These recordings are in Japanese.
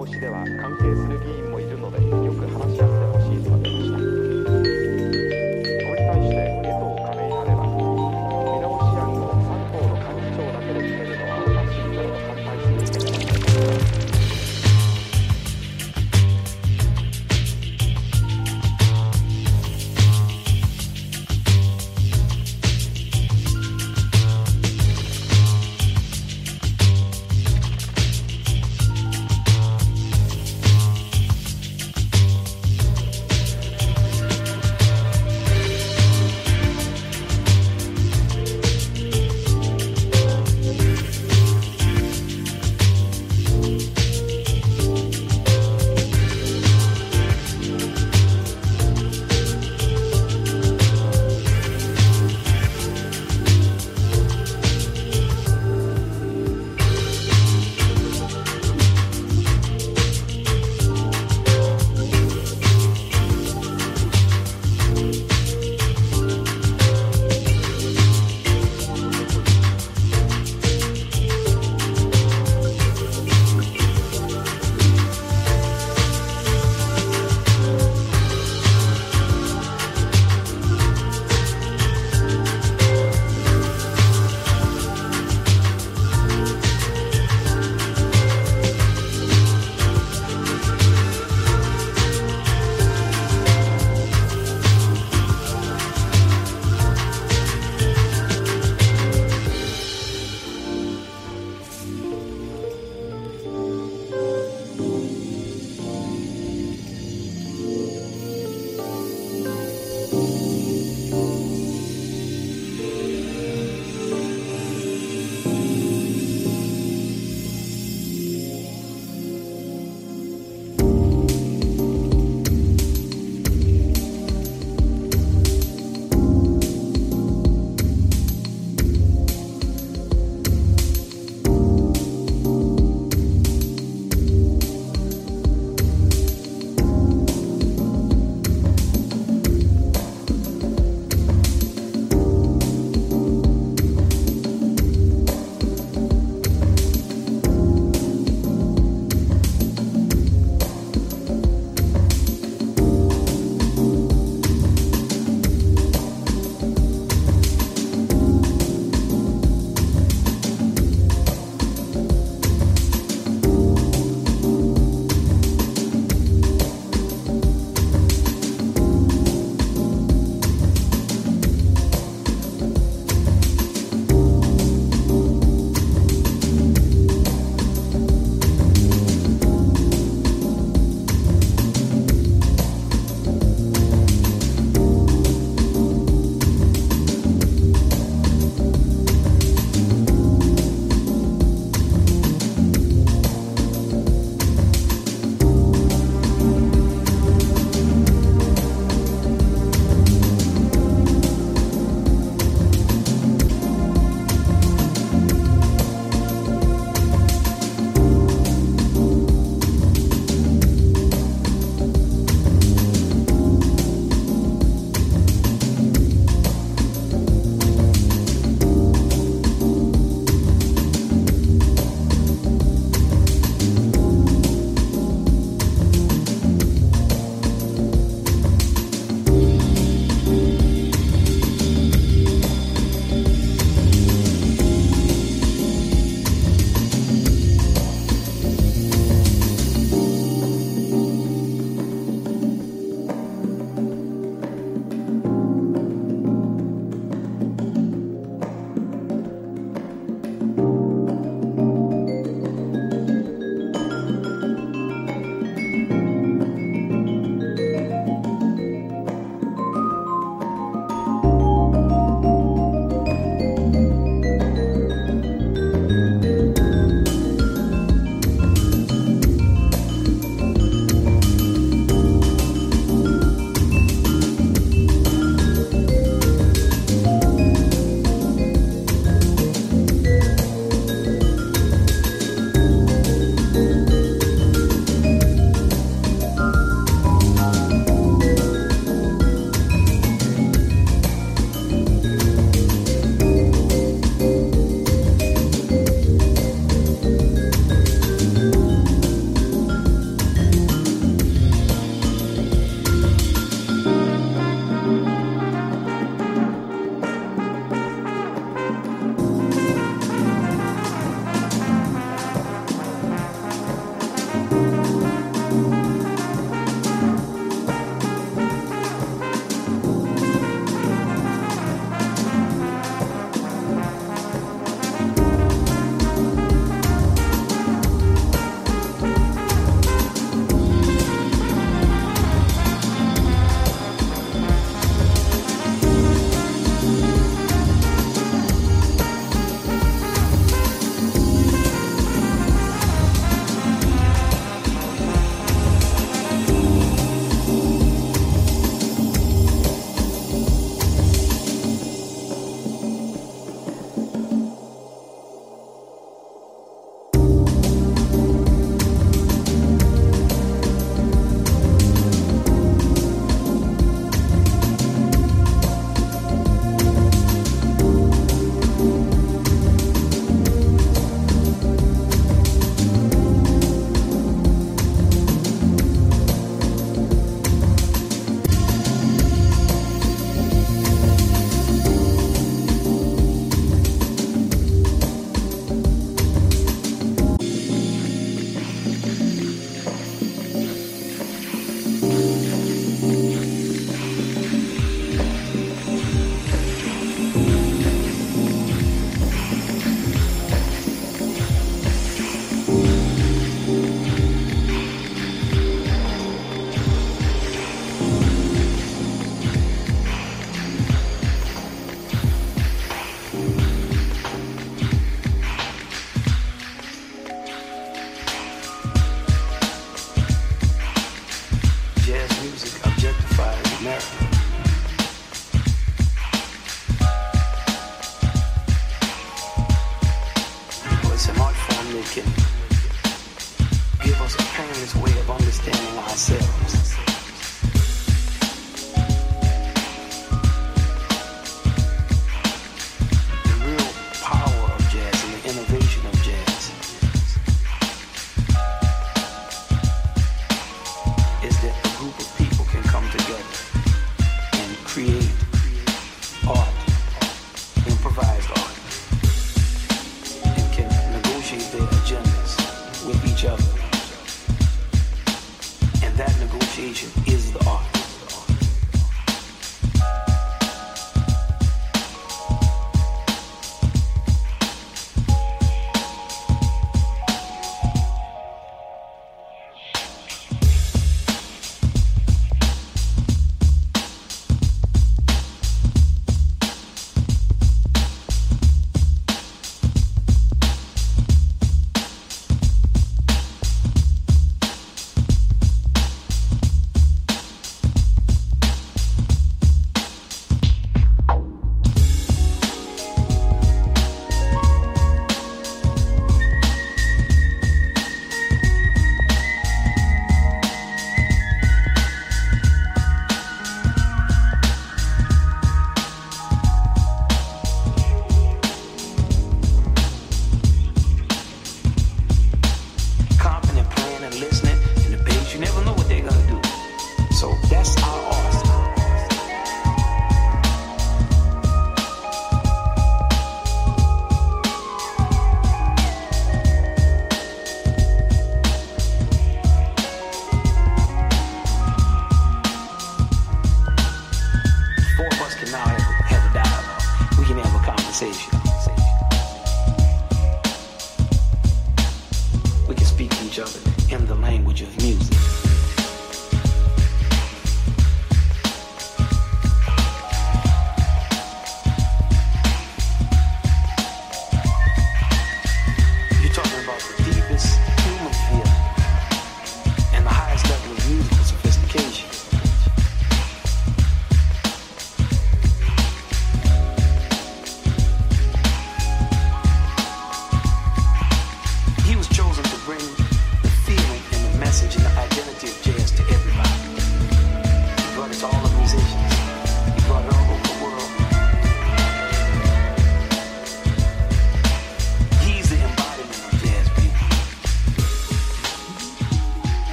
直しでは関係する議員もいるのでよく話し合ってます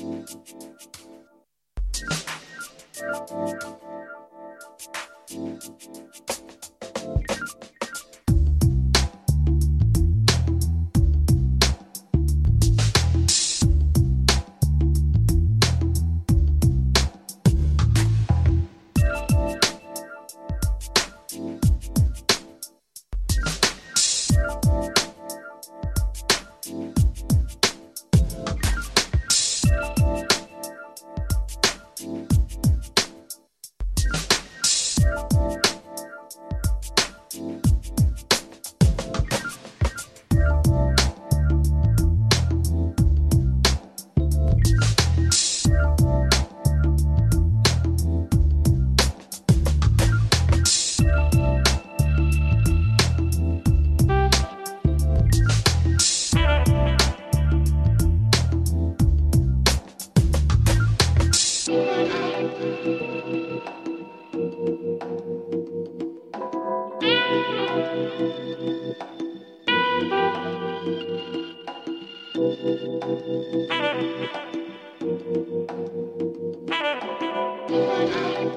ちょっと待って。